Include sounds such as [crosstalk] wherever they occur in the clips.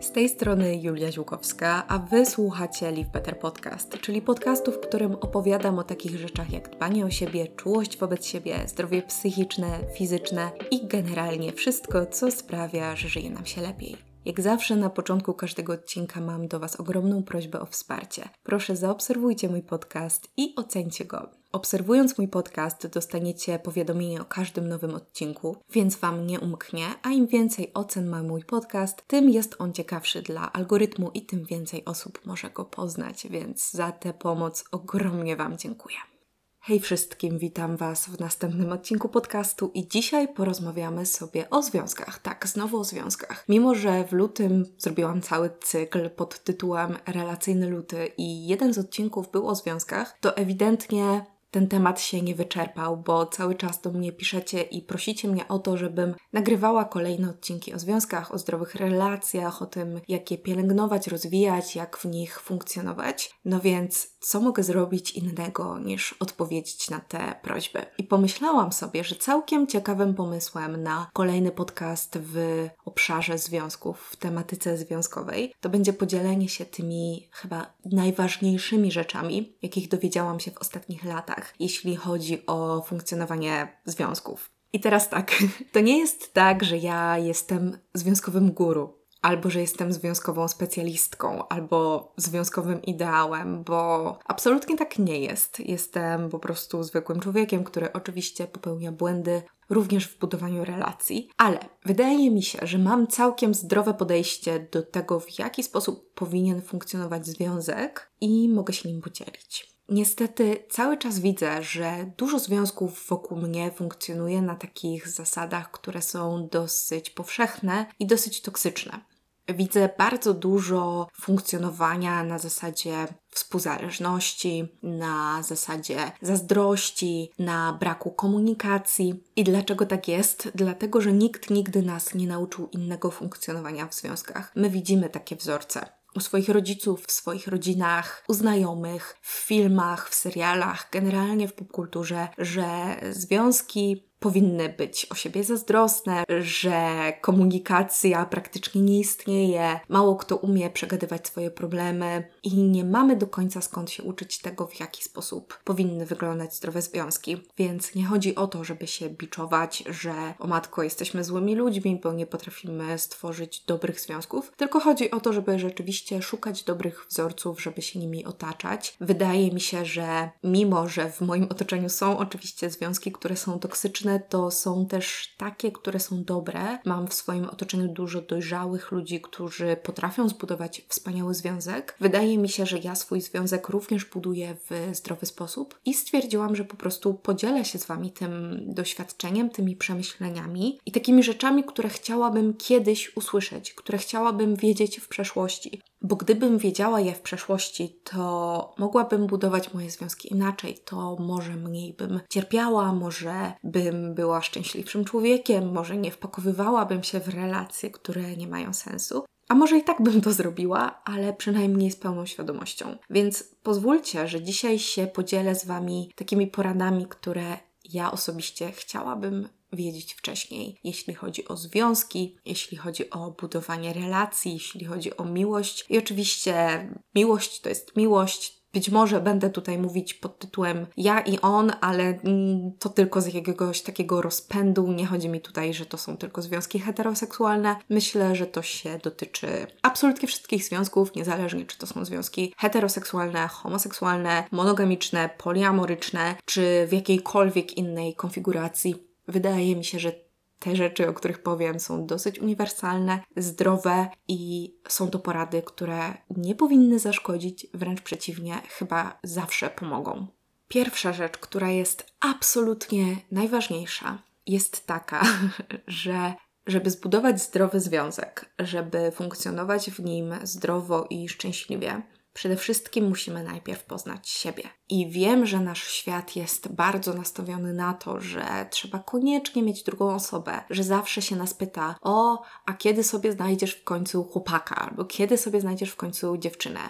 Z tej strony Julia Ziłkowska, a Wy słuchacie Live Better Podcast, czyli podcastu, w którym opowiadam o takich rzeczach jak dbanie o siebie, czułość wobec siebie, zdrowie psychiczne, fizyczne i generalnie wszystko, co sprawia, że żyje nam się lepiej. Jak zawsze na początku każdego odcinka mam do Was ogromną prośbę o wsparcie. Proszę zaobserwujcie mój podcast i ocencie go. Obserwując mój podcast, dostaniecie powiadomienie o każdym nowym odcinku, więc Wam nie umknie, a im więcej ocen ma mój podcast, tym jest on ciekawszy dla algorytmu i tym więcej osób może go poznać, więc za tę pomoc ogromnie Wam dziękuję. Hej wszystkim, witam Was w następnym odcinku podcastu i dzisiaj porozmawiamy sobie o związkach. Tak, znowu o związkach. Mimo, że w lutym zrobiłam cały cykl pod tytułem Relacyjny luty i jeden z odcinków był o związkach, to ewidentnie ten temat się nie wyczerpał, bo cały czas do mnie piszecie i prosicie mnie o to, żebym nagrywała kolejne odcinki o związkach, o zdrowych relacjach, o tym, jak je pielęgnować, rozwijać, jak w nich funkcjonować. No więc, co mogę zrobić innego niż odpowiedzieć na te prośby? I pomyślałam sobie, że całkiem ciekawym pomysłem na kolejny podcast w obszarze związków, w tematyce związkowej, to będzie podzielenie się tymi chyba najważniejszymi rzeczami, jakich dowiedziałam się w ostatnich latach jeśli chodzi o funkcjonowanie związków. I teraz tak, [laughs] to nie jest tak, że ja jestem związkowym guru, albo że jestem związkową specjalistką, albo związkowym ideałem, bo absolutnie tak nie jest. Jestem po prostu zwykłym człowiekiem, który oczywiście popełnia błędy również w budowaniu relacji, ale wydaje mi się, że mam całkiem zdrowe podejście do tego, w jaki sposób powinien funkcjonować związek i mogę się nim podzielić. Niestety cały czas widzę, że dużo związków wokół mnie funkcjonuje na takich zasadach, które są dosyć powszechne i dosyć toksyczne. Widzę bardzo dużo funkcjonowania na zasadzie współzależności, na zasadzie zazdrości, na braku komunikacji. I dlaczego tak jest? Dlatego, że nikt nigdy nas nie nauczył innego funkcjonowania w związkach. My widzimy takie wzorce u swoich rodziców, w swoich rodzinach, u znajomych, w filmach, w serialach, generalnie w popkulturze, że związki powinny być o siebie zazdrosne, że komunikacja praktycznie nie istnieje, mało kto umie przegadywać swoje problemy i nie mamy do końca skąd się uczyć tego, w jaki sposób powinny wyglądać zdrowe związki. Więc nie chodzi o to, żeby się biczować, że o matko jesteśmy złymi ludźmi, bo nie potrafimy stworzyć dobrych związków, tylko chodzi o to, żeby rzeczywiście szukać dobrych wzorców, żeby się nimi otaczać. Wydaje mi się, że mimo, że w moim otoczeniu są oczywiście związki, które są toksyczne, to są też takie, które są dobre. Mam w swoim otoczeniu dużo dojrzałych ludzi, którzy potrafią zbudować wspaniały związek. Wydaje mi się, że ja swój związek również buduję w zdrowy sposób i stwierdziłam, że po prostu podzielę się z Wami tym doświadczeniem, tymi przemyśleniami i takimi rzeczami, które chciałabym kiedyś usłyszeć, które chciałabym wiedzieć w przeszłości. Bo gdybym wiedziała je w przeszłości, to mogłabym budować moje związki inaczej. To może mniej bym cierpiała, może bym była szczęśliwszym człowiekiem, może nie wpakowywałabym się w relacje, które nie mają sensu. A może i tak bym to zrobiła, ale przynajmniej z pełną świadomością. Więc pozwólcie, że dzisiaj się podzielę z Wami takimi poradami, które ja osobiście chciałabym wiedzieć wcześniej, jeśli chodzi o związki, jeśli chodzi o budowanie relacji, jeśli chodzi o miłość. I oczywiście miłość to jest miłość. Być może będę tutaj mówić pod tytułem ja i on, ale mm, to tylko z jakiegoś takiego rozpędu. Nie chodzi mi tutaj, że to są tylko związki heteroseksualne. Myślę, że to się dotyczy absolutnie wszystkich związków, niezależnie czy to są związki heteroseksualne, homoseksualne, monogamiczne, poliamoryczne, czy w jakiejkolwiek innej konfiguracji Wydaje mi się, że te rzeczy, o których powiem, są dosyć uniwersalne, zdrowe i są to porady, które nie powinny zaszkodzić, wręcz przeciwnie, chyba zawsze pomogą. Pierwsza rzecz, która jest absolutnie najważniejsza, jest taka, [laughs] że żeby zbudować zdrowy związek, żeby funkcjonować w nim zdrowo i szczęśliwie, Przede wszystkim musimy najpierw poznać siebie. I wiem, że nasz świat jest bardzo nastawiony na to, że trzeba koniecznie mieć drugą osobę, że zawsze się nas pyta: O, a kiedy sobie znajdziesz w końcu chłopaka, albo kiedy sobie znajdziesz w końcu dziewczynę.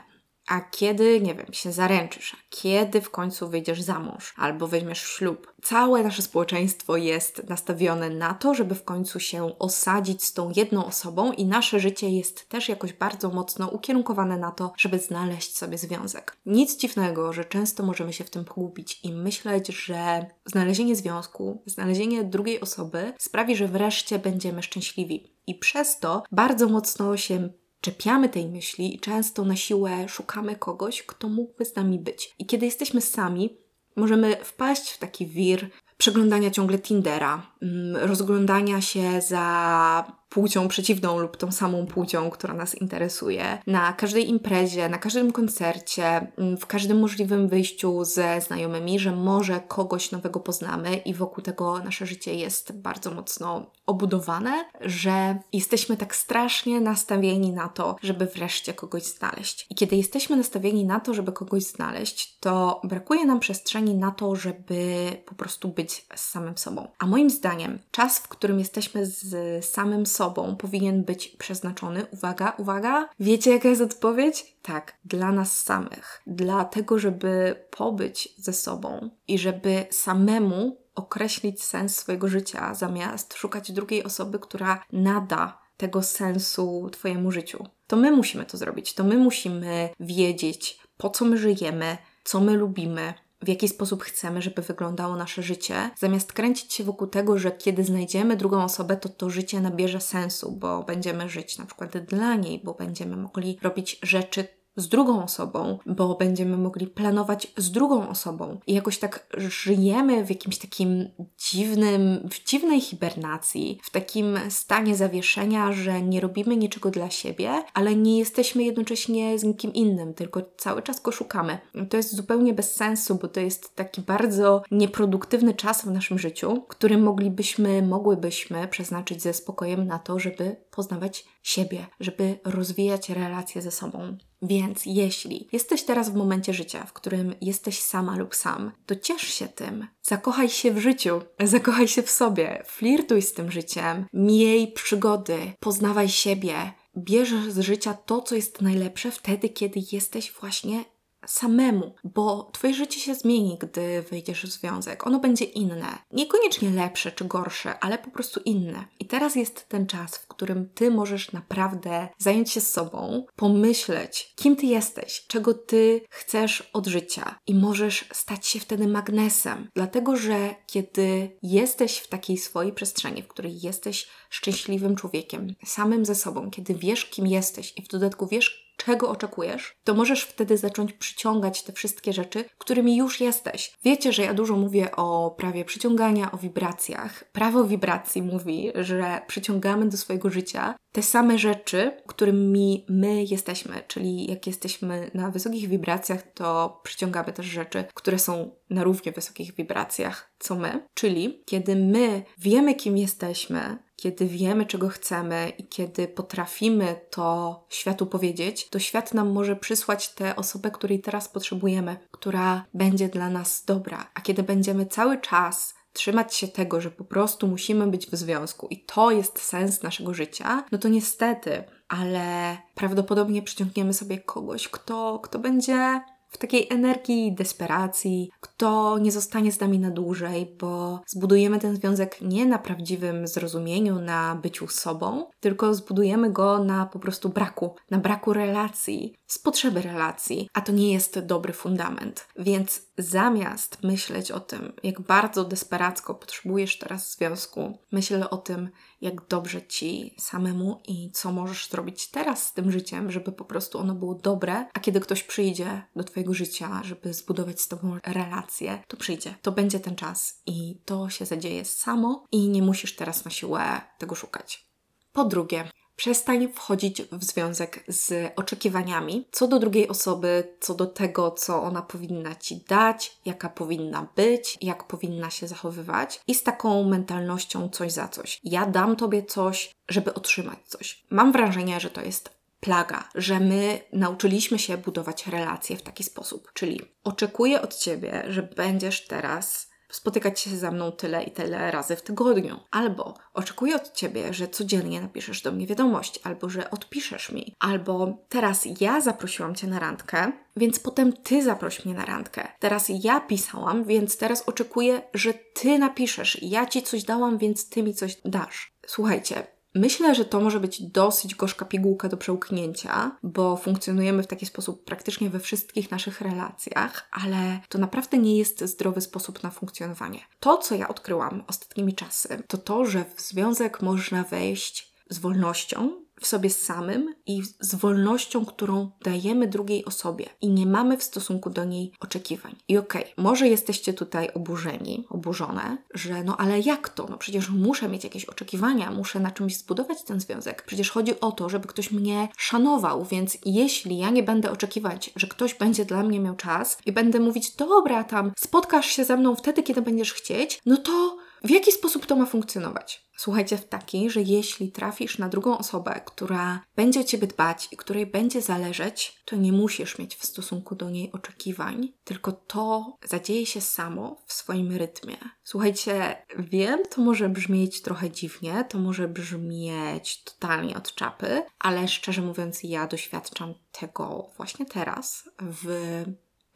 A kiedy, nie wiem, się zaręczysz, a kiedy w końcu wyjdziesz za mąż albo weźmiesz ślub. Całe nasze społeczeństwo jest nastawione na to, żeby w końcu się osadzić z tą jedną osobą i nasze życie jest też jakoś bardzo mocno ukierunkowane na to, żeby znaleźć sobie związek. Nic dziwnego, że często możemy się w tym pogubić i myśleć, że znalezienie związku, znalezienie drugiej osoby sprawi, że wreszcie będziemy szczęśliwi. I przez to bardzo mocno się czepiamy tej myśli i często na siłę szukamy kogoś, kto mógłby z nami być. I kiedy jesteśmy sami, możemy wpaść w taki wir przeglądania ciągle Tindera, rozglądania się za płcią przeciwną lub tą samą płcią, która nas interesuje. Na każdej imprezie, na każdym koncercie, mm, w każdym możliwym wyjściu ze znajomymi, że może kogoś nowego poznamy i wokół tego nasze życie jest bardzo mocno obudowane, że jesteśmy tak strasznie nastawieni na to, żeby wreszcie kogoś znaleźć. I kiedy jesteśmy nastawieni na to, żeby kogoś znaleźć, to brakuje nam przestrzeni na to, żeby po prostu być z samym sobą. A moim zdaniem, czas, w którym jesteśmy z samym sobą, powinien być przeznaczony. Uwaga, uwaga! Wiecie, jaka jest odpowiedź? Tak, dla nas samych. Dla tego, żeby pobyć ze sobą i żeby samemu określić sens swojego życia, zamiast szukać drugiej osoby, która nada tego sensu Twojemu życiu. To my musimy to zrobić. To my musimy wiedzieć, po co my żyjemy, co my lubimy, w jaki sposób chcemy, żeby wyglądało nasze życie, zamiast kręcić się wokół tego, że kiedy znajdziemy drugą osobę, to to życie nabierze sensu, bo będziemy żyć na przykład dla niej, bo będziemy mogli robić rzeczy, z drugą osobą, bo będziemy mogli planować z drugą osobą. I jakoś tak żyjemy w jakimś takim dziwnym, w dziwnej hibernacji, w takim stanie zawieszenia, że nie robimy niczego dla siebie, ale nie jesteśmy jednocześnie z nikim innym, tylko cały czas go szukamy. To jest zupełnie bez sensu, bo to jest taki bardzo nieproduktywny czas w naszym życiu, który moglibyśmy, mogłybyśmy przeznaczyć ze spokojem na to, żeby poznawać siebie, żeby rozwijać relacje ze sobą. Więc jeśli jesteś teraz w momencie życia, w którym jesteś sama lub sam, to ciesz się tym. Zakochaj się w życiu, zakochaj się w sobie, flirtuj z tym życiem, miej przygody, poznawaj siebie. Bierz z życia to, co jest najlepsze wtedy, kiedy jesteś właśnie samemu, bo Twoje życie się zmieni, gdy wejdziesz w związek. Ono będzie inne. Niekoniecznie lepsze czy gorsze, ale po prostu inne. I teraz jest ten czas, w którym Ty możesz naprawdę zająć się sobą, pomyśleć, kim Ty jesteś, czego Ty chcesz od życia i możesz stać się wtedy magnesem. Dlatego, że kiedy jesteś w takiej swojej przestrzeni, w której jesteś szczęśliwym człowiekiem, samym ze sobą, kiedy wiesz, kim jesteś i w dodatku wiesz, czego oczekujesz, to możesz wtedy zacząć przyciągać te wszystkie rzeczy, którymi już jesteś. Wiecie, że ja dużo mówię o prawie przyciągania, o wibracjach. Prawo wibracji mówi, że przyciągamy do swojego życia te same rzeczy, którymi my jesteśmy, czyli jak jesteśmy na wysokich wibracjach, to przyciągamy też rzeczy, które są na równie wysokich wibracjach co my. Czyli kiedy my wiemy, kim jesteśmy, kiedy wiemy, czego chcemy i kiedy potrafimy to światu powiedzieć, to świat nam może przysłać tę osobę, której teraz potrzebujemy, która będzie dla nas dobra. A kiedy będziemy cały czas trzymać się tego, że po prostu musimy być w związku i to jest sens naszego życia, no to niestety, ale prawdopodobnie przyciągniemy sobie kogoś, kto, kto będzie w takiej energii desperacji, kto nie zostanie z nami na dłużej, bo zbudujemy ten związek nie na prawdziwym zrozumieniu, na byciu sobą, tylko zbudujemy go na po prostu braku, na braku relacji, z potrzeby relacji, a to nie jest dobry fundament. Więc zamiast myśleć o tym, jak bardzo desperacko potrzebujesz teraz związku, myśl o tym, jak dobrze ci samemu i co możesz zrobić teraz z tym życiem, żeby po prostu ono było dobre, a kiedy ktoś przyjdzie do Twojego życia, żeby zbudować z Tobą relację, to przyjdzie. To będzie ten czas i to się zadzieje samo i nie musisz teraz na siłę tego szukać. Po drugie, Przestań wchodzić w związek z oczekiwaniami co do drugiej osoby, co do tego, co ona powinna ci dać, jaka powinna być, jak powinna się zachowywać i z taką mentalnością coś za coś. Ja dam tobie coś, żeby otrzymać coś. Mam wrażenie, że to jest plaga, że my nauczyliśmy się budować relacje w taki sposób, czyli oczekuję od ciebie, że będziesz teraz spotykać się ze mną tyle i tyle razy w tygodniu. Albo oczekuję od ciebie, że codziennie napiszesz do mnie wiadomość, albo że odpiszesz mi, albo teraz ja zaprosiłam cię na randkę, więc potem ty zaproś mnie na randkę. Teraz ja pisałam, więc teraz oczekuję, że ty napiszesz. Ja ci coś dałam, więc ty mi coś dasz. Słuchajcie, Myślę, że to może być dosyć gorzka pigułka do przełknięcia, bo funkcjonujemy w taki sposób praktycznie we wszystkich naszych relacjach, ale to naprawdę nie jest zdrowy sposób na funkcjonowanie. To, co ja odkryłam ostatnimi czasy, to to, że w związek można wejść z wolnością, w sobie samym i z wolnością, którą dajemy drugiej osobie i nie mamy w stosunku do niej oczekiwań. I okej, okay, może jesteście tutaj oburzeni, oburzone, że no ale jak to? No przecież muszę mieć jakieś oczekiwania, muszę na czymś zbudować ten związek. Przecież chodzi o to, żeby ktoś mnie szanował, więc jeśli ja nie będę oczekiwać, że ktoś będzie dla mnie miał czas i będę mówić, dobra, tam spotkasz się ze mną wtedy, kiedy będziesz chcieć, no to w jaki sposób to ma funkcjonować? Słuchajcie, w taki, że jeśli trafisz na drugą osobę, która będzie o ciebie dbać i której będzie zależeć, to nie musisz mieć w stosunku do niej oczekiwań, tylko to zadzieje się samo w swoim rytmie. Słuchajcie, wiem, to może brzmieć trochę dziwnie, to może brzmieć totalnie od czapy, ale szczerze mówiąc, ja doświadczam tego właśnie teraz w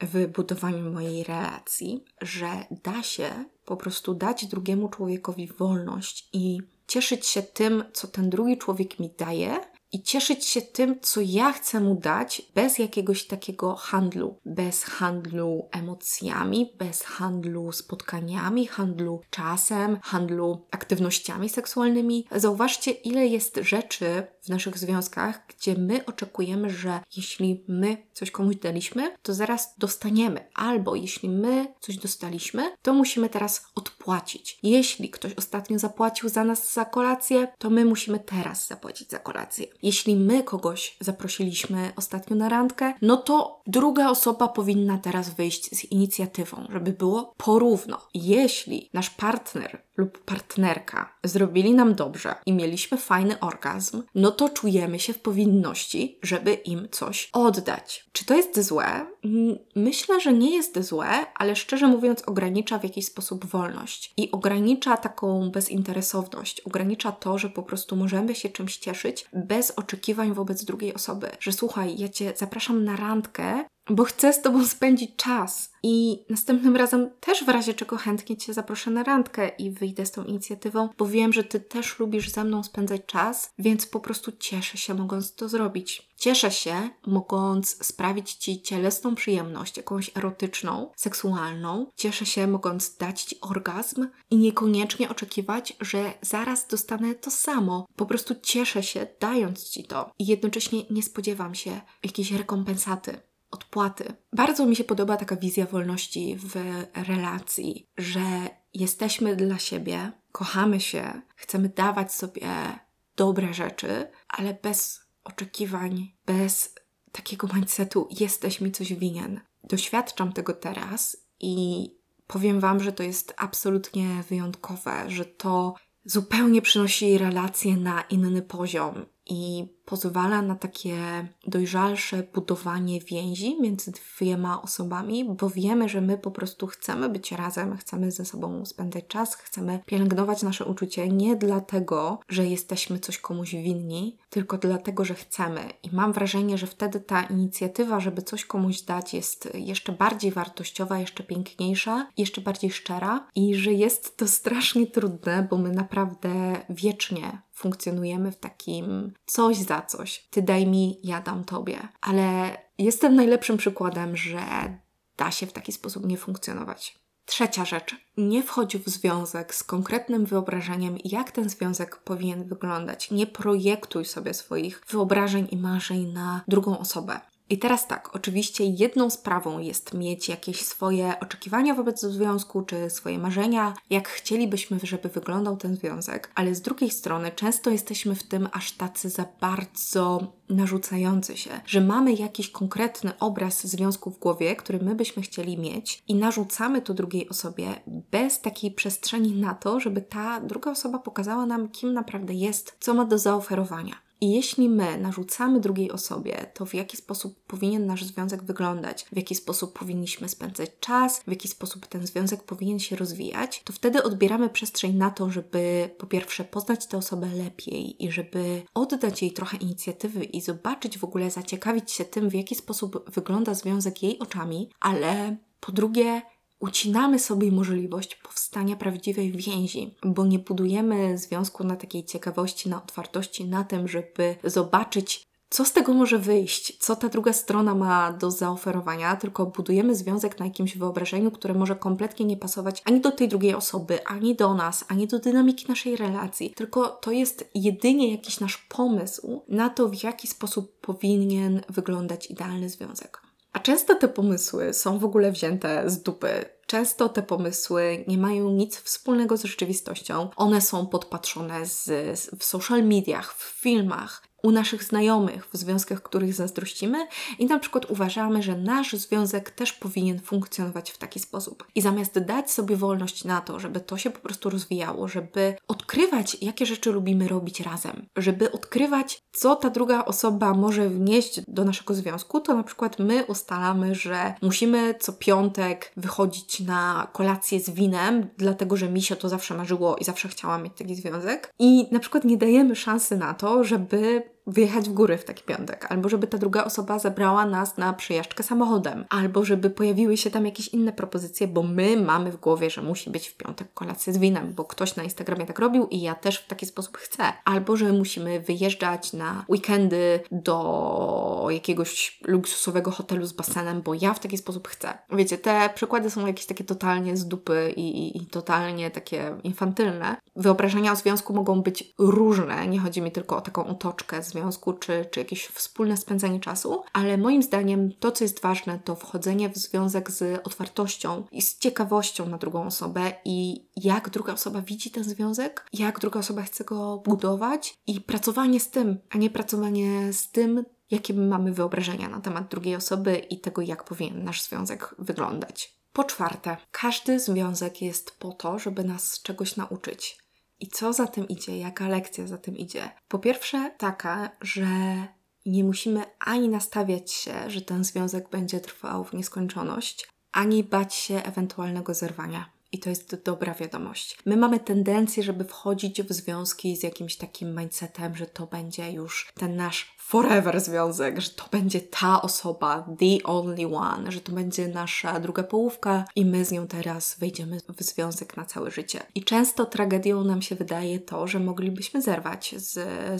w budowaniu mojej relacji, że da się po prostu dać drugiemu człowiekowi wolność i cieszyć się tym, co ten drugi człowiek mi daje, i cieszyć się tym, co ja chcę mu dać, bez jakiegoś takiego handlu, bez handlu emocjami, bez handlu spotkaniami, handlu czasem, handlu aktywnościami seksualnymi. Zauważcie, ile jest rzeczy w naszych związkach, gdzie my oczekujemy, że jeśli my coś komuś daliśmy, to zaraz dostaniemy, albo jeśli my coś dostaliśmy, to musimy teraz odpłacić. Jeśli ktoś ostatnio zapłacił za nas za kolację, to my musimy teraz zapłacić za kolację. Jeśli my kogoś zaprosiliśmy ostatnio na randkę, no to druga osoba powinna teraz wyjść z inicjatywą, żeby było porówno. Jeśli nasz partner lub partnerka zrobili nam dobrze i mieliśmy fajny orgazm, no to czujemy się w powinności, żeby im coś oddać. Czy to jest złe? Myślę, że nie jest złe, ale szczerze mówiąc, ogranicza w jakiś sposób wolność i ogranicza taką bezinteresowność, ogranicza to, że po prostu możemy się czymś cieszyć bez oczekiwań wobec drugiej osoby. Że słuchaj, ja cię zapraszam na randkę, bo chcę z Tobą spędzić czas. I następnym razem też w razie czego chętnie Cię zaproszę na randkę i wyjdę z tą inicjatywą, bo wiem, że Ty też lubisz ze mną spędzać czas, więc po prostu cieszę się mogąc to zrobić. Cieszę się mogąc sprawić Ci cielesną przyjemność, jakąś erotyczną, seksualną. Cieszę się mogąc dać Ci orgazm i niekoniecznie oczekiwać, że zaraz dostanę to samo. Po prostu cieszę się dając Ci to i jednocześnie nie spodziewam się jakiejś rekompensaty odpłaty. Bardzo mi się podoba taka wizja wolności w relacji, że jesteśmy dla siebie, kochamy się, chcemy dawać sobie dobre rzeczy, ale bez oczekiwań, bez takiego mindsetu jesteś mi coś winien. Doświadczam tego teraz i powiem Wam, że to jest absolutnie wyjątkowe, że to zupełnie przynosi relacje na inny poziom i pozwala na takie dojrzalsze budowanie więzi między dwiema osobami, bo wiemy, że my po prostu chcemy być razem, chcemy ze sobą spędzać czas, chcemy pielęgnować nasze uczucie nie dlatego, że jesteśmy coś komuś winni, tylko dlatego, że chcemy. I mam wrażenie, że wtedy ta inicjatywa, żeby coś komuś dać, jest jeszcze bardziej wartościowa, jeszcze piękniejsza, jeszcze bardziej szczera i że jest to strasznie trudne, bo my naprawdę wiecznie funkcjonujemy w takim coś za coś. Ty daj mi, ja dam tobie. Ale jestem najlepszym przykładem, że da się w taki sposób nie funkcjonować. Trzecia rzecz. Nie wchodź w związek z konkretnym wyobrażeniem, jak ten związek powinien wyglądać. Nie projektuj sobie swoich wyobrażeń i marzeń na drugą osobę. I teraz tak, oczywiście jedną sprawą jest mieć jakieś swoje oczekiwania wobec związku, czy swoje marzenia, jak chcielibyśmy, żeby wyglądał ten związek, ale z drugiej strony często jesteśmy w tym aż tacy za bardzo narzucający się, że mamy jakiś konkretny obraz związku w głowie, który my byśmy chcieli mieć i narzucamy to drugiej osobie bez takiej przestrzeni na to, żeby ta druga osoba pokazała nam, kim naprawdę jest, co ma do zaoferowania. I jeśli my narzucamy drugiej osobie to, w jaki sposób powinien nasz związek wyglądać, w jaki sposób powinniśmy spędzać czas, w jaki sposób ten związek powinien się rozwijać, to wtedy odbieramy przestrzeń na to, żeby po pierwsze poznać tę osobę lepiej i żeby oddać jej trochę inicjatywy i zobaczyć w ogóle, zaciekawić się tym, w jaki sposób wygląda związek jej oczami, ale po drugie, ucinamy sobie możliwość powstania prawdziwej więzi, bo nie budujemy związku na takiej ciekawości, na otwartości, na tym, żeby zobaczyć, co z tego może wyjść, co ta druga strona ma do zaoferowania, tylko budujemy związek na jakimś wyobrażeniu, które może kompletnie nie pasować ani do tej drugiej osoby, ani do nas, ani do dynamiki naszej relacji. Tylko to jest jedynie jakiś nasz pomysł na to, w jaki sposób powinien wyglądać idealny związek. A często te pomysły są w ogóle wzięte z dupy. Często te pomysły nie mają nic wspólnego z rzeczywistością. One są podpatrzone z, w social mediach, w filmach, u naszych znajomych, w związkach, których zazdrościmy i na przykład uważamy, że nasz związek też powinien funkcjonować w taki sposób. I zamiast dać sobie wolność na to, żeby to się po prostu rozwijało, żeby odkrywać, jakie rzeczy lubimy robić razem, żeby odkrywać, co ta druga osoba może wnieść do naszego związku, to na przykład my ustalamy, że musimy co piątek wychodzić na kolację z winem, dlatego że mi się to zawsze marzyło i zawsze chciałam mieć taki związek. I na przykład nie dajemy szansy na to, żeby wyjechać w góry w taki piątek, albo żeby ta druga osoba zabrała nas na przejażdżkę samochodem, albo żeby pojawiły się tam jakieś inne propozycje, bo my mamy w głowie, że musi być w piątek kolacja z winem, bo ktoś na Instagramie tak robił i ja też w taki sposób chcę. Albo że musimy wyjeżdżać na weekendy do jakiegoś luksusowego hotelu z basenem, bo ja w taki sposób chcę. Wiecie, te przykłady są jakieś takie totalnie z dupy i, i, i totalnie takie infantylne. Wyobrażenia o związku mogą być różne, nie chodzi mi tylko o taką otoczkę z związku, czy, czy jakieś wspólne spędzanie czasu, ale moim zdaniem to, co jest ważne, to wchodzenie w związek z otwartością i z ciekawością na drugą osobę i jak druga osoba widzi ten związek, jak druga osoba chce go budować i pracowanie z tym, a nie pracowanie z tym, jakie my mamy wyobrażenia na temat drugiej osoby i tego, jak powinien nasz związek wyglądać. Po czwarte, każdy związek jest po to, żeby nas czegoś nauczyć. I co za tym idzie? Jaka lekcja za tym idzie? Po pierwsze, taka, że nie musimy ani nastawiać się, że ten związek będzie trwał w nieskończoność, ani bać się ewentualnego zerwania. I to jest dobra wiadomość. My mamy tendencję, żeby wchodzić w związki z jakimś takim mindsetem, że to będzie już ten nasz forever związek, że to będzie ta osoba, the only one, że to będzie nasza druga połówka i my z nią teraz wejdziemy w związek na całe życie. I często tragedią nam się wydaje to, że moglibyśmy zerwać z,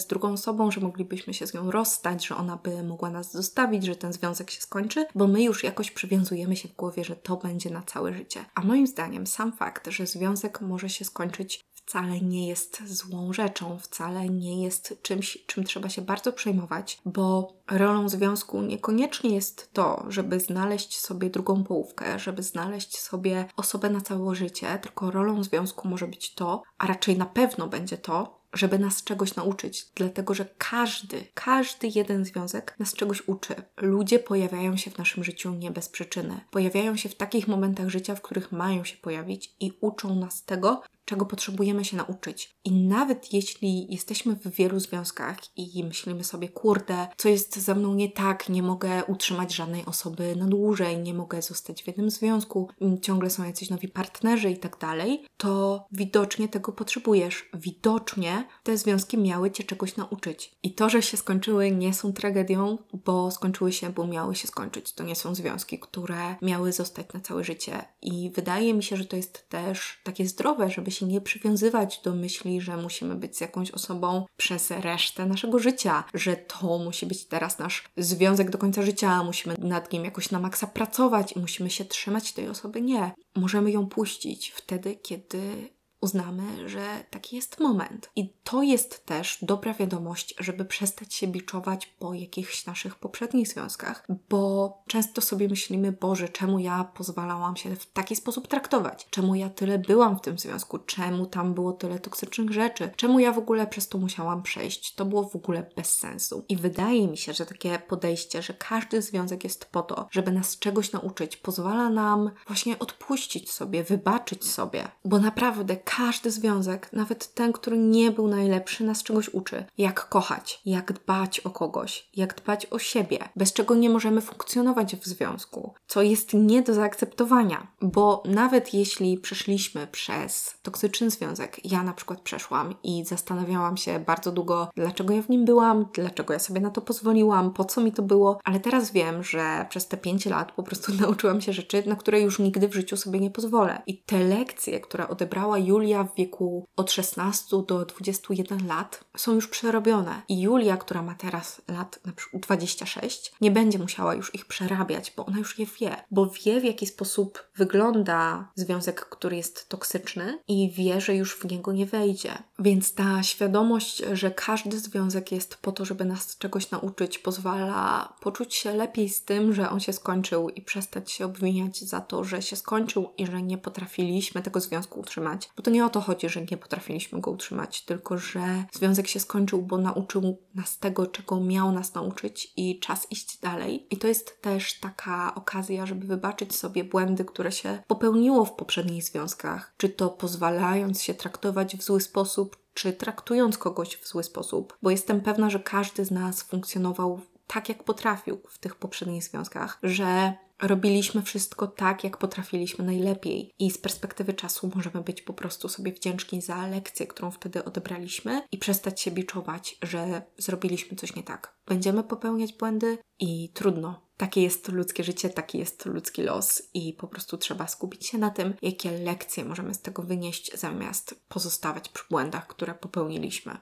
z drugą osobą, że moglibyśmy się z nią rozstać, że ona by mogła nas zostawić, że ten związek się skończy, bo my już jakoś przywiązujemy się w głowie, że to będzie na całe życie. A moim zdaniem sam fakt, że związek może się skończyć wcale nie jest złą rzeczą, wcale nie jest czymś, czym trzeba się bardzo przejmować, bo rolą związku niekoniecznie jest to, żeby znaleźć sobie drugą połówkę, żeby znaleźć sobie osobę na całe życie, tylko rolą związku może być to, a raczej na pewno będzie to, żeby nas czegoś nauczyć, dlatego że każdy, każdy jeden związek nas czegoś uczy. Ludzie pojawiają się w naszym życiu nie bez przyczyny. Pojawiają się w takich momentach życia, w których mają się pojawić i uczą nas tego, czego potrzebujemy się nauczyć. I nawet jeśli jesteśmy w wielu związkach i myślimy sobie, kurde, co jest ze mną nie tak, nie mogę utrzymać żadnej osoby na dłużej, nie mogę zostać w jednym związku, ciągle są jacyś nowi partnerzy i tak dalej, to widocznie tego potrzebujesz. Widocznie te związki miały cię czegoś nauczyć. I to, że się skończyły, nie są tragedią, bo skończyły się, bo miały się skończyć. To nie są związki, które miały zostać na całe życie. I wydaje mi się, że to jest też takie zdrowe, żeby się nie przywiązywać do myśli, że musimy być z jakąś osobą przez resztę naszego życia, że to musi być teraz nasz związek do końca życia, musimy nad nim jakoś na maksa pracować i musimy się trzymać tej osoby. Nie. Możemy ją puścić wtedy, kiedy uznamy, że taki jest moment. I to jest też dobra wiadomość, żeby przestać się biczować po jakichś naszych poprzednich związkach, bo często sobie myślimy, Boże, czemu ja pozwalałam się w taki sposób traktować? Czemu ja tyle byłam w tym związku? Czemu tam było tyle toksycznych rzeczy? Czemu ja w ogóle przez to musiałam przejść? To było w ogóle bez sensu. I wydaje mi się, że takie podejście, że każdy związek jest po to, żeby nas czegoś nauczyć, pozwala nam właśnie odpuścić sobie, wybaczyć sobie, bo naprawdę każdy związek, nawet ten, który nie był najlepszy, nas czegoś uczy. Jak kochać, jak dbać o kogoś, jak dbać o siebie, bez czego nie możemy funkcjonować w związku, co jest nie do zaakceptowania, bo nawet jeśli przeszliśmy przez toksyczny związek, ja na przykład przeszłam i zastanawiałam się bardzo długo, dlaczego ja w nim byłam, dlaczego ja sobie na to pozwoliłam, po co mi to było, ale teraz wiem, że przez te 5 lat po prostu [laughs] nauczyłam się rzeczy, na które już nigdy w życiu sobie nie pozwolę. I te lekcje, które odebrała Julia w wieku od 16 do 21 lat, są już przerobione. I Julia, która ma teraz lat na przykład 26, nie będzie musiała już ich przerabiać, bo ona już je wie, bo wie w jaki sposób wygląda związek, który jest toksyczny i wie, że już w niego nie wejdzie. Więc ta świadomość, że każdy związek jest po to, żeby nas czegoś nauczyć, pozwala poczuć się lepiej z tym, że on się skończył i przestać się obwiniać za to, że się skończył i że nie potrafiliśmy tego związku utrzymać. Bo to nie o to chodzi, że nie potrafiliśmy go utrzymać, tylko że związek się skończył, bo nauczył nas tego, czego miał nas nauczyć i czas iść dalej. I to jest też taka okazja, żeby wybaczyć sobie błędy, które się popełniło w poprzednich związkach, czy to pozwalając się traktować w zły sposób, czy traktując kogoś w zły sposób, bo jestem pewna, że każdy z nas funkcjonował tak, jak potrafił w tych poprzednich związkach, że robiliśmy wszystko tak, jak potrafiliśmy najlepiej. I z perspektywy czasu możemy być po prostu sobie wdzięczni za lekcję, którą wtedy odebraliśmy i przestać się biczować, że zrobiliśmy coś nie tak. Będziemy popełniać błędy i trudno. Takie jest ludzkie życie, taki jest ludzki los i po prostu trzeba skupić się na tym, jakie lekcje możemy z tego wynieść, zamiast pozostawać przy błędach, które popełniliśmy.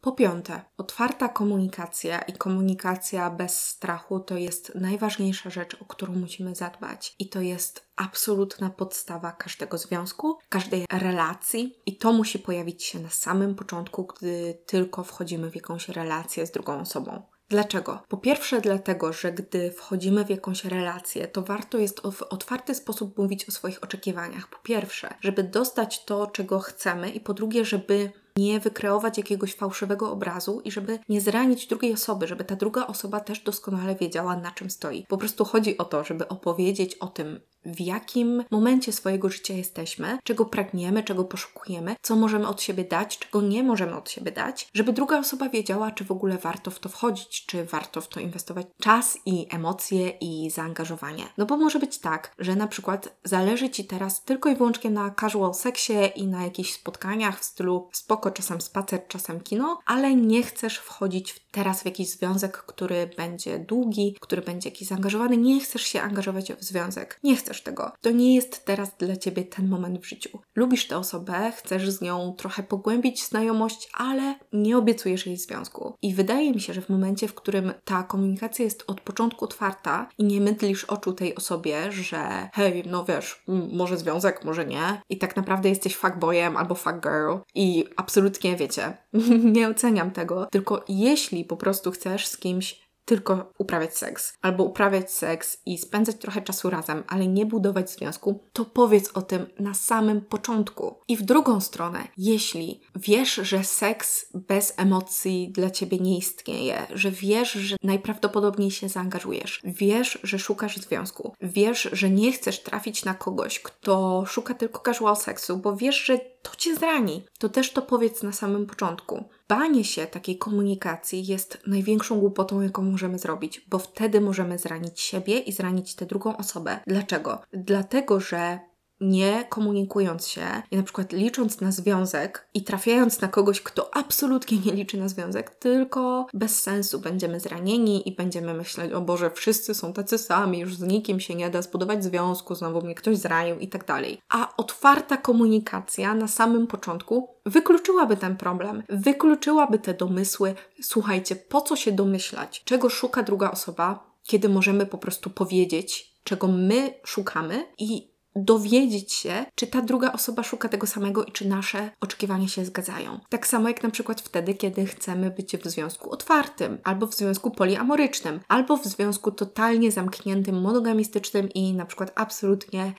Po piąte, otwarta komunikacja i komunikacja bez strachu to jest najważniejsza rzecz, o którą musimy zadbać. I to jest absolutna podstawa każdego związku, każdej relacji, i to musi pojawić się na samym początku, gdy tylko wchodzimy w jakąś relację z drugą osobą. Dlaczego? Po pierwsze, dlatego, że gdy wchodzimy w jakąś relację, to warto jest w otwarty sposób mówić o swoich oczekiwaniach. Po pierwsze, żeby dostać to, czego chcemy, i po drugie, żeby nie wykreować jakiegoś fałszywego obrazu i żeby nie zranić drugiej osoby, żeby ta druga osoba też doskonale wiedziała, na czym stoi. Po prostu chodzi o to, żeby opowiedzieć o tym, w jakim momencie swojego życia jesteśmy, czego pragniemy, czego poszukujemy, co możemy od siebie dać, czego nie możemy od siebie dać, żeby druga osoba wiedziała, czy w ogóle warto w to wchodzić, czy warto w to inwestować czas i emocje i zaangażowanie. No bo może być tak, że na przykład zależy Ci teraz tylko i wyłącznie na casual seksie i na jakichś spotkaniach w stylu spoko, czasem spacer, czasem kino, ale nie chcesz wchodzić teraz w jakiś związek, który będzie długi, który będzie jakiś zaangażowany, nie chcesz się angażować w związek, nie chcesz tego. To nie jest teraz dla Ciebie ten moment w życiu. Lubisz tę osobę, chcesz z nią trochę pogłębić znajomość, ale nie obiecujesz jej związku. I wydaje mi się, że w momencie, w którym ta komunikacja jest od początku otwarta i nie mydlisz oczu tej osobie, że hej, no wiesz, może związek, może nie, i tak naprawdę jesteś fuckboyem albo fuckgirl i absolutnie wiecie, [laughs] nie oceniam tego, tylko jeśli po prostu chcesz z kimś tylko uprawiać seks, albo uprawiać seks i spędzać trochę czasu razem, ale nie budować związku, to powiedz o tym na samym początku. I w drugą stronę, jeśli wiesz, że seks bez emocji dla ciebie nie istnieje, że wiesz, że najprawdopodobniej się zaangażujesz, wiesz, że szukasz związku, wiesz, że nie chcesz trafić na kogoś, kto szuka tylko casual seksu, bo wiesz, że to cię zrani, to też to powiedz na samym początku. Banie się takiej komunikacji jest największą głupotą, jaką możemy zrobić, bo wtedy możemy zranić siebie i zranić tę drugą osobę. Dlaczego? Dlatego, że nie komunikując się i na przykład licząc na związek i trafiając na kogoś, kto absolutnie nie liczy na związek, tylko bez sensu będziemy zranieni i będziemy myśleć, o Boże, wszyscy są tacy sami, już z nikim się nie da zbudować związku, znowu mnie ktoś zranił i tak dalej. A otwarta komunikacja na samym początku wykluczyłaby ten problem, wykluczyłaby te domysły. Słuchajcie, po co się domyślać, czego szuka druga osoba, kiedy możemy po prostu powiedzieć, czego my szukamy i dowiedzieć się, czy ta druga osoba szuka tego samego i czy nasze oczekiwania się zgadzają. Tak samo jak na przykład wtedy, kiedy chcemy być w związku otwartym, albo w związku poliamorycznym, albo w związku totalnie zamkniętym, monogamistycznym i na przykład absolutnie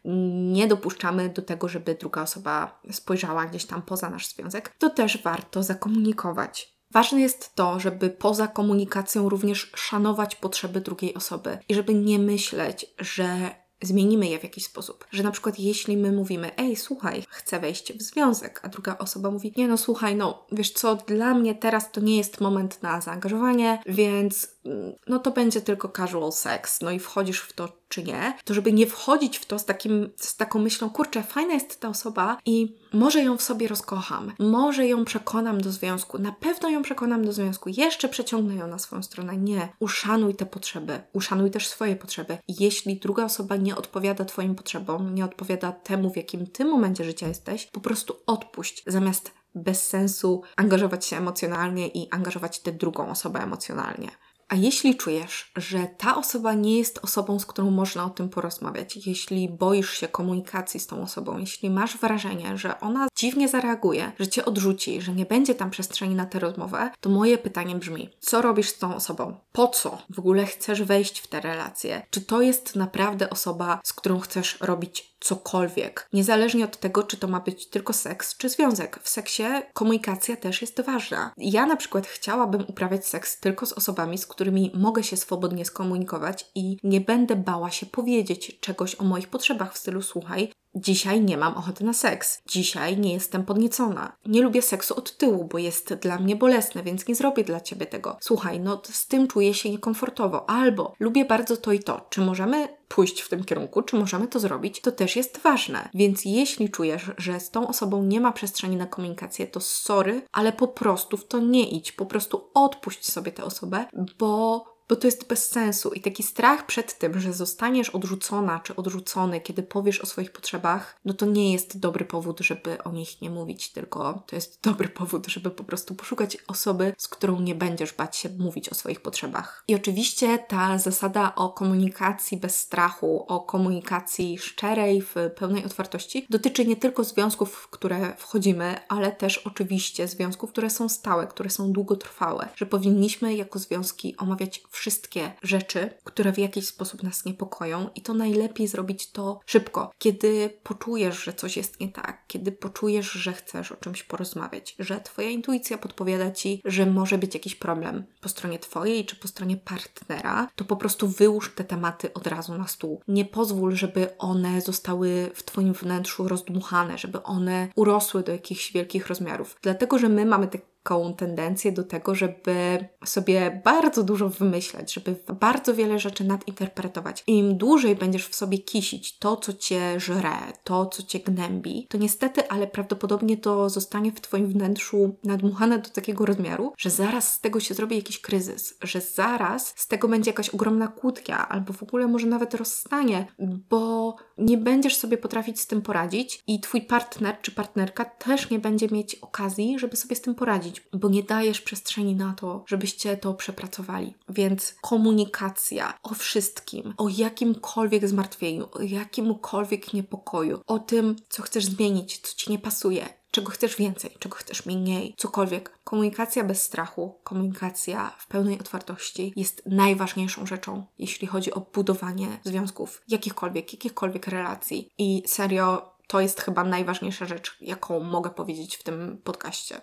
nie dopuszczamy do tego, żeby druga osoba spojrzała gdzieś tam poza nasz związek, to też warto zakomunikować. Ważne jest to, żeby poza komunikacją również szanować potrzeby drugiej osoby i żeby nie myśleć, że zmienimy je w jakiś sposób. Że na przykład jeśli my mówimy, ej, słuchaj, chcę wejść w związek, a druga osoba mówi, nie no słuchaj, no wiesz co, dla mnie teraz to nie jest moment na zaangażowanie, więc mm, no to będzie tylko casual sex, no i wchodzisz w to czy nie, to żeby nie wchodzić w to z, takim, z taką myślą, kurczę, fajna jest ta osoba i może ją w sobie rozkocham, może ją przekonam do związku, na pewno ją przekonam do związku, jeszcze przeciągnę ją na swoją stronę. Nie, uszanuj te potrzeby, uszanuj też swoje potrzeby. Jeśli druga osoba nie odpowiada Twoim potrzebom, nie odpowiada temu, w jakim Ty momencie życia jesteś, po prostu odpuść, zamiast bez sensu angażować się emocjonalnie i angażować tę drugą osobę emocjonalnie. A jeśli czujesz, że ta osoba nie jest osobą, z którą można o tym porozmawiać, jeśli boisz się komunikacji z tą osobą, jeśli masz wrażenie, że ona dziwnie zareaguje, że cię odrzuci, że nie będzie tam przestrzeni na tę rozmowę, to moje pytanie brzmi: co robisz z tą osobą? Po co w ogóle chcesz wejść w tę relację? Czy to jest naprawdę osoba, z którą chcesz robić cokolwiek. Niezależnie od tego, czy to ma być tylko seks, czy związek. W seksie komunikacja też jest ważna. Ja na przykład chciałabym uprawiać seks tylko z osobami, z którymi mogę się swobodnie skomunikować i nie będę bała się powiedzieć czegoś o moich potrzebach w stylu słuchaj, Dzisiaj nie mam ochoty na seks. Dzisiaj nie jestem podniecona. Nie lubię seksu od tyłu, bo jest dla mnie bolesne, więc nie zrobię dla ciebie tego. Słuchaj, no z tym czuję się niekomfortowo. Albo lubię bardzo to i to. Czy możemy pójść w tym kierunku, czy możemy to zrobić? To też jest ważne. Więc jeśli czujesz, że z tą osobą nie ma przestrzeni na komunikację, to sorry, ale po prostu w to nie idź. Po prostu odpuść sobie tę osobę, bo bo to jest bez sensu. I taki strach przed tym, że zostaniesz odrzucona czy odrzucony, kiedy powiesz o swoich potrzebach, no to nie jest dobry powód, żeby o nich nie mówić, tylko to jest dobry powód, żeby po prostu poszukać osoby, z którą nie będziesz bać się mówić o swoich potrzebach. I oczywiście ta zasada o komunikacji bez strachu, o komunikacji szczerej, w pełnej otwartości, dotyczy nie tylko związków, w które wchodzimy, ale też oczywiście związków, które są stałe, które są długotrwałe, że powinniśmy jako związki omawiać wszystkie rzeczy, które w jakiś sposób nas niepokoją, i to najlepiej zrobić to szybko, kiedy poczujesz, że coś jest nie tak, kiedy poczujesz, że chcesz o czymś porozmawiać, że Twoja intuicja podpowiada Ci, że może być jakiś problem po stronie Twojej czy po stronie partnera, to po prostu wyłóż te tematy od razu na stół. Nie pozwól, żeby one zostały w Twoim wnętrzu rozdmuchane, żeby one urosły do jakichś wielkich rozmiarów. Dlatego, że my mamy te taką tendencję do tego, żeby sobie bardzo dużo wymyślać, żeby bardzo wiele rzeczy nadinterpretować. Im dłużej będziesz w sobie kisić to, co cię żre, to, co cię gnębi, to niestety, ale prawdopodobnie to zostanie w twoim wnętrzu nadmuchane do takiego rozmiaru, że zaraz z tego się zrobi jakiś kryzys, że zaraz z tego będzie jakaś ogromna kłódka, albo w ogóle może nawet rozstanie, bo nie będziesz sobie potrafić z tym poradzić i twój partner czy partnerka też nie będzie mieć okazji, żeby sobie z tym poradzić bo nie dajesz przestrzeni na to, żebyście to przepracowali. Więc komunikacja o wszystkim, o jakimkolwiek zmartwieniu, o jakimkolwiek niepokoju, o tym, co chcesz zmienić, co ci nie pasuje, czego chcesz więcej, czego chcesz mniej, cokolwiek. Komunikacja bez strachu, komunikacja w pełnej otwartości jest najważniejszą rzeczą, jeśli chodzi o budowanie związków, jakichkolwiek, jakichkolwiek relacji. I serio, to jest chyba najważniejsza rzecz, jaką mogę powiedzieć w tym podcaście.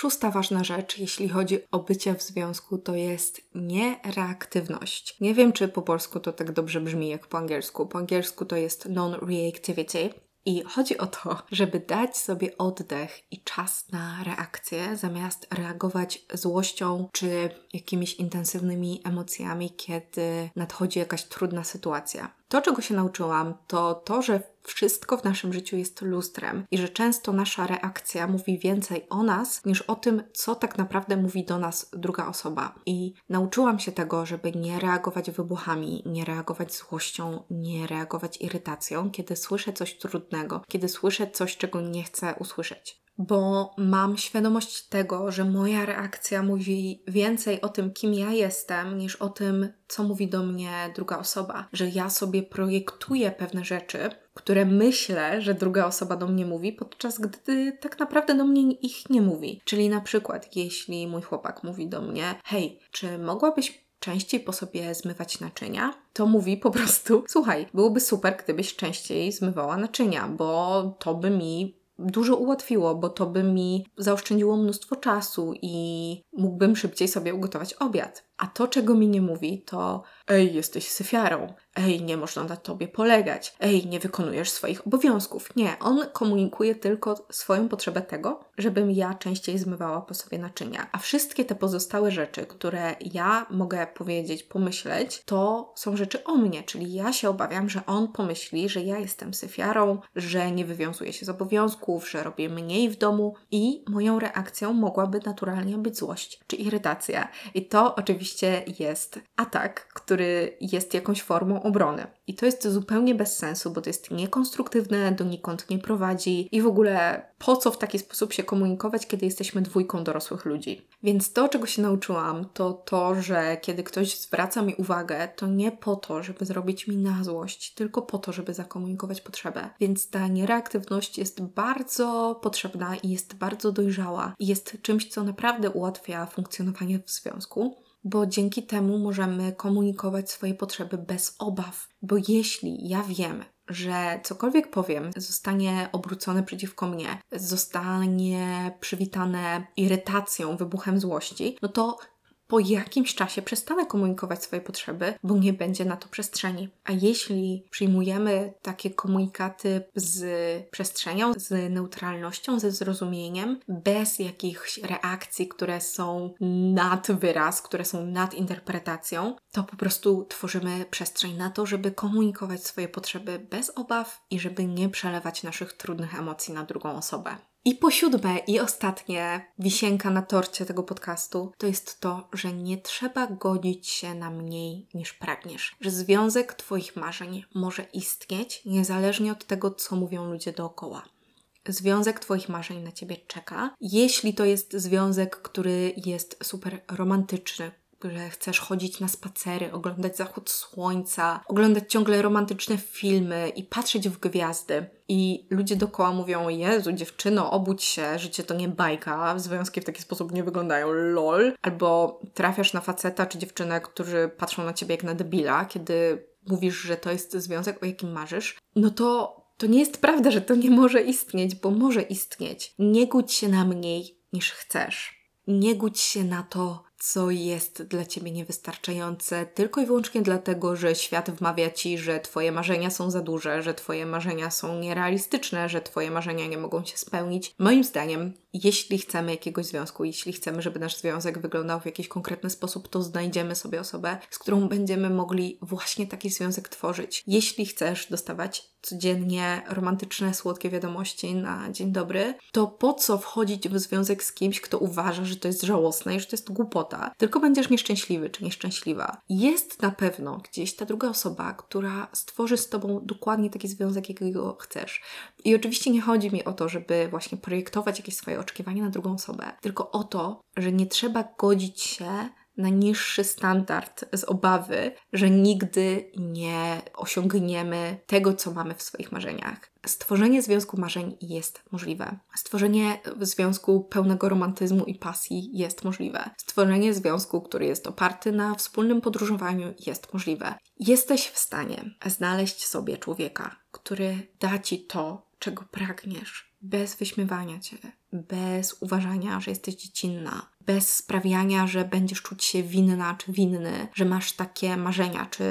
Szósta ważna rzecz, jeśli chodzi o bycie w związku, to jest niereaktywność. Nie wiem, czy po polsku to tak dobrze brzmi jak po angielsku. Po angielsku to jest non-reactivity. I chodzi o to, żeby dać sobie oddech i czas na reakcję, zamiast reagować złością czy jakimiś intensywnymi emocjami, kiedy nadchodzi jakaś trudna sytuacja. To, czego się nauczyłam, to to, że wszystko w naszym życiu jest lustrem i że często nasza reakcja mówi więcej o nas niż o tym, co tak naprawdę mówi do nas druga osoba. I nauczyłam się tego, żeby nie reagować wybuchami, nie reagować złością, nie reagować irytacją, kiedy słyszę coś trudnego, kiedy słyszę coś, czego nie chcę usłyszeć bo mam świadomość tego, że moja reakcja mówi więcej o tym, kim ja jestem, niż o tym, co mówi do mnie druga osoba. Że ja sobie projektuję pewne rzeczy, które myślę, że druga osoba do mnie mówi, podczas gdy tak naprawdę do mnie ich nie mówi. Czyli na przykład, jeśli mój chłopak mówi do mnie: Hej, czy mogłabyś częściej po sobie zmywać naczynia, to mówi po prostu: Słuchaj, byłoby super, gdybyś częściej zmywała naczynia, bo to by mi dużo ułatwiło, bo to by mi zaoszczędziło mnóstwo czasu i mógłbym szybciej sobie ugotować obiad. A to, czego mi nie mówi, to ej, jesteś syfiarą, ej, nie można na tobie polegać, ej, nie wykonujesz swoich obowiązków. Nie, on komunikuje tylko swoją potrzebę tego, żebym ja częściej zmywała po sobie naczynia. A wszystkie te pozostałe rzeczy, które ja mogę powiedzieć, pomyśleć, to są rzeczy o mnie, czyli ja się obawiam, że on pomyśli, że ja jestem syfiarą, że nie wywiązuję się z obowiązków, że robię mniej w domu i moją reakcją mogłaby naturalnie być złość czy irytacja. I to oczywiście jest atak, który jest jakąś formą obrony. I to jest zupełnie bez sensu, bo to jest niekonstruktywne, donikąd nie prowadzi i w ogóle po co w taki sposób się komunikować, kiedy jesteśmy dwójką dorosłych ludzi. Więc to, czego się nauczyłam, to to, że kiedy ktoś zwraca mi uwagę, to nie po to, żeby zrobić mi na złość, tylko po to, żeby zakomunikować potrzebę. Więc ta niereaktywność jest bardzo potrzebna i jest bardzo dojrzała i jest czymś, co naprawdę ułatwia funkcjonowanie w związku bo dzięki temu możemy komunikować swoje potrzeby bez obaw. Bo jeśli ja wiem, że cokolwiek powiem zostanie obrócone przeciwko mnie, zostanie przywitane irytacją, wybuchem złości, no to po jakimś czasie przestanę komunikować swoje potrzeby, bo nie będzie na to przestrzeni. A jeśli przyjmujemy takie komunikaty z przestrzenią, z neutralnością, ze zrozumieniem, bez jakichś reakcji, które są nad wyraz, które są nad interpretacją, to po prostu tworzymy przestrzeń na to, żeby komunikować swoje potrzeby bez obaw i żeby nie przelewać naszych trudnych emocji na drugą osobę. I po siódme i ostatnie, wisienka na torcie tego podcastu, to jest to, że nie trzeba godzić się na mniej niż pragniesz. Że związek Twoich marzeń może istnieć niezależnie od tego, co mówią ludzie dookoła związek Twoich marzeń na Ciebie czeka. Jeśli to jest związek, który jest super romantyczny, że chcesz chodzić na spacery, oglądać zachód słońca, oglądać ciągle romantyczne filmy i patrzeć w gwiazdy. I ludzie dookoła mówią: Jezu, dziewczyno, obudź się, życie to nie bajka, związki w taki sposób nie wyglądają, lol. Albo trafiasz na faceta czy dziewczynę, którzy patrzą na ciebie jak na debila, kiedy mówisz, że to jest związek, o jakim marzysz. No to to nie jest prawda, że to nie może istnieć, bo może istnieć. Nie gódź się na mniej niż chcesz. Nie gódź się na to, co jest dla ciebie niewystarczające, tylko i wyłącznie dlatego, że świat wmawia ci, że twoje marzenia są za duże, że twoje marzenia są nierealistyczne, że twoje marzenia nie mogą się spełnić. Moim zdaniem, jeśli chcemy jakiegoś związku, jeśli chcemy, żeby nasz związek wyglądał w jakiś konkretny sposób, to znajdziemy sobie osobę, z którą będziemy mogli właśnie taki związek tworzyć. Jeśli chcesz dostawać codziennie romantyczne, słodkie wiadomości na dzień dobry, to po co wchodzić w związek z kimś, kto uważa, że to jest żałosne i że to jest głupota, tylko będziesz nieszczęśliwy czy nieszczęśliwa. Jest na pewno gdzieś ta druga osoba, która stworzy z tobą dokładnie taki związek, jakiego chcesz. I oczywiście nie chodzi mi o to, żeby właśnie projektować jakieś swoje oczekiwania na drugą osobę, tylko o to, że nie trzeba godzić się na niższy standard z obawy, że nigdy nie osiągniemy tego, co mamy w swoich marzeniach. Stworzenie związku marzeń jest możliwe. Stworzenie związku pełnego romantyzmu i pasji jest możliwe. Stworzenie związku, który jest oparty na wspólnym podróżowaniu, jest możliwe. Jesteś w stanie znaleźć sobie człowieka, który da ci to, czego pragniesz, bez wyśmiewania cię, bez uważania, że jesteś dziecinna, bez sprawiania, że będziesz czuć się winna czy winny, że masz takie marzenia czy,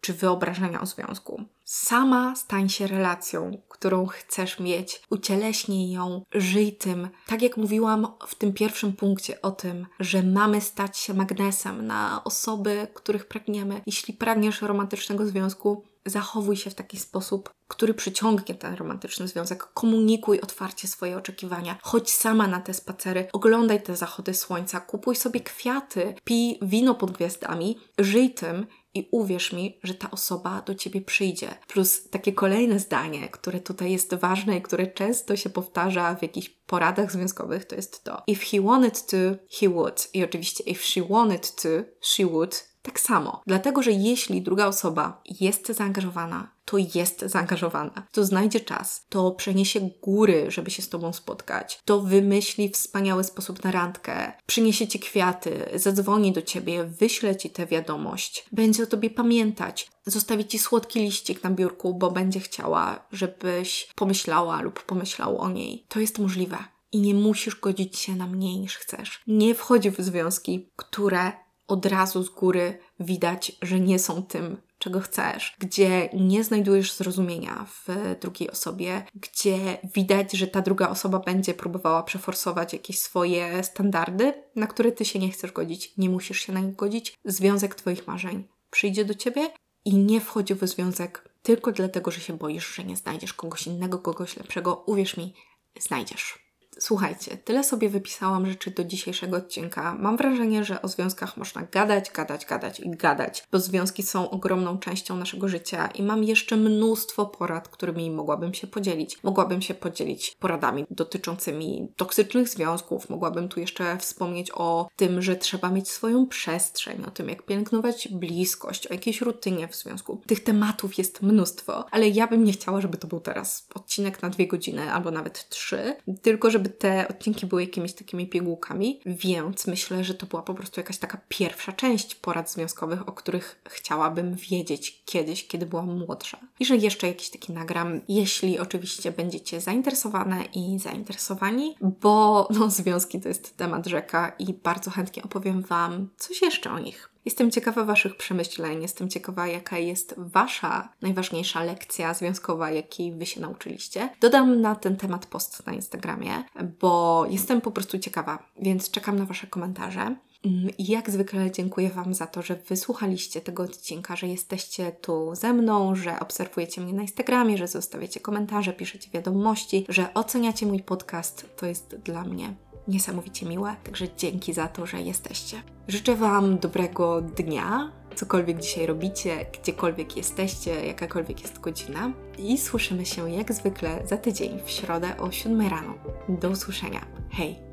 czy wyobrażenia o związku. Sama stań się relacją, którą chcesz mieć, ucieleśnij ją, żyj tym. Tak jak mówiłam w tym pierwszym punkcie o tym, że mamy stać się magnesem na osoby, których pragniemy. Jeśli pragniesz romantycznego związku, zachowuj się w taki sposób, który przyciągnie ten romantyczny związek. Komunikuj otwarcie swoje oczekiwania. Chodź sama na te spacery, oglądaj te zachody słońca, kupuj sobie kwiaty, pij wino pod gwiazdami, żyj tym i uwierz mi, że ta osoba do ciebie przyjdzie. Plus takie kolejne zdanie, które tutaj jest ważne i które często się powtarza w jakichś poradach związkowych, to jest to: If he wanted to, he would. I oczywiście, if she wanted to, she would tak samo. Dlatego, że jeśli druga osoba jest zaangażowana, to jest zaangażowana, to znajdzie czas, to przeniesie góry, żeby się z Tobą spotkać, to wymyśli wspaniały sposób na randkę, przyniesie Ci kwiaty, zadzwoni do Ciebie, wyśle Ci tę wiadomość, będzie o Tobie pamiętać, zostawi Ci słodki liścik na biurku, bo będzie chciała, żebyś pomyślała lub pomyślał o niej. To jest możliwe. I nie musisz godzić się na mniej niż chcesz. Nie wchodzi w związki, które od razu z góry widać, że nie są tym, czego chcesz, gdzie nie znajdujesz zrozumienia w drugiej osobie, gdzie widać, że ta druga osoba będzie próbowała przeforsować jakieś swoje standardy, na które ty się nie chcesz godzić, nie musisz się na nich godzić. Związek Twoich marzeń przyjdzie do ciebie i nie wchodzi w związek tylko dlatego, że się boisz, że nie znajdziesz kogoś innego, kogoś lepszego. Uwierz mi, znajdziesz. Słuchajcie, tyle sobie wypisałam rzeczy do dzisiejszego odcinka. Mam wrażenie, że o związkach można gadać, gadać, gadać i gadać, bo związki są ogromną częścią naszego życia i mam jeszcze mnóstwo porad, którymi mogłabym się podzielić. Mogłabym się podzielić poradami dotyczącymi toksycznych związków, mogłabym tu jeszcze wspomnieć o tym, że trzeba mieć swoją przestrzeń, o tym, jak pielęgnować bliskość, o jakiejś rutynie w związku. Tych tematów jest mnóstwo, ale ja bym nie chciała, żeby to był teraz odcinek na dwie godziny albo nawet trzy, tylko żeby te odcinki były jakimiś takimi pigułkami, więc myślę, że to była po prostu jakaś taka pierwsza część porad związkowych, o których chciałabym wiedzieć kiedyś, kiedy byłam młodsza. I że jeszcze jakiś taki nagram, jeśli oczywiście będziecie zainteresowane i zainteresowani, bo no, związki to jest temat rzeka i bardzo chętnie opowiem Wam coś jeszcze o nich. Jestem ciekawa Waszych przemyśleń, jestem ciekawa, jaka jest Wasza najważniejsza lekcja związkowa, jakiej Wy się nauczyliście. Dodam na ten temat post na Instagramie, bo jestem po prostu ciekawa, więc czekam na Wasze komentarze. Mm, I jak zwykle dziękuję Wam za to, że wysłuchaliście tego odcinka, że jesteście tu ze mną, że obserwujecie mnie na Instagramie, że zostawiacie komentarze, piszecie wiadomości, że oceniacie mój podcast. To jest dla mnie niesamowicie miłe, także dzięki za to, że jesteście. Życzę Wam dobrego dnia, cokolwiek dzisiaj robicie, gdziekolwiek jesteście, jakakolwiek jest godzina. I słyszymy się jak zwykle za tydzień w środę o 7 rano. Do usłyszenia. Hej!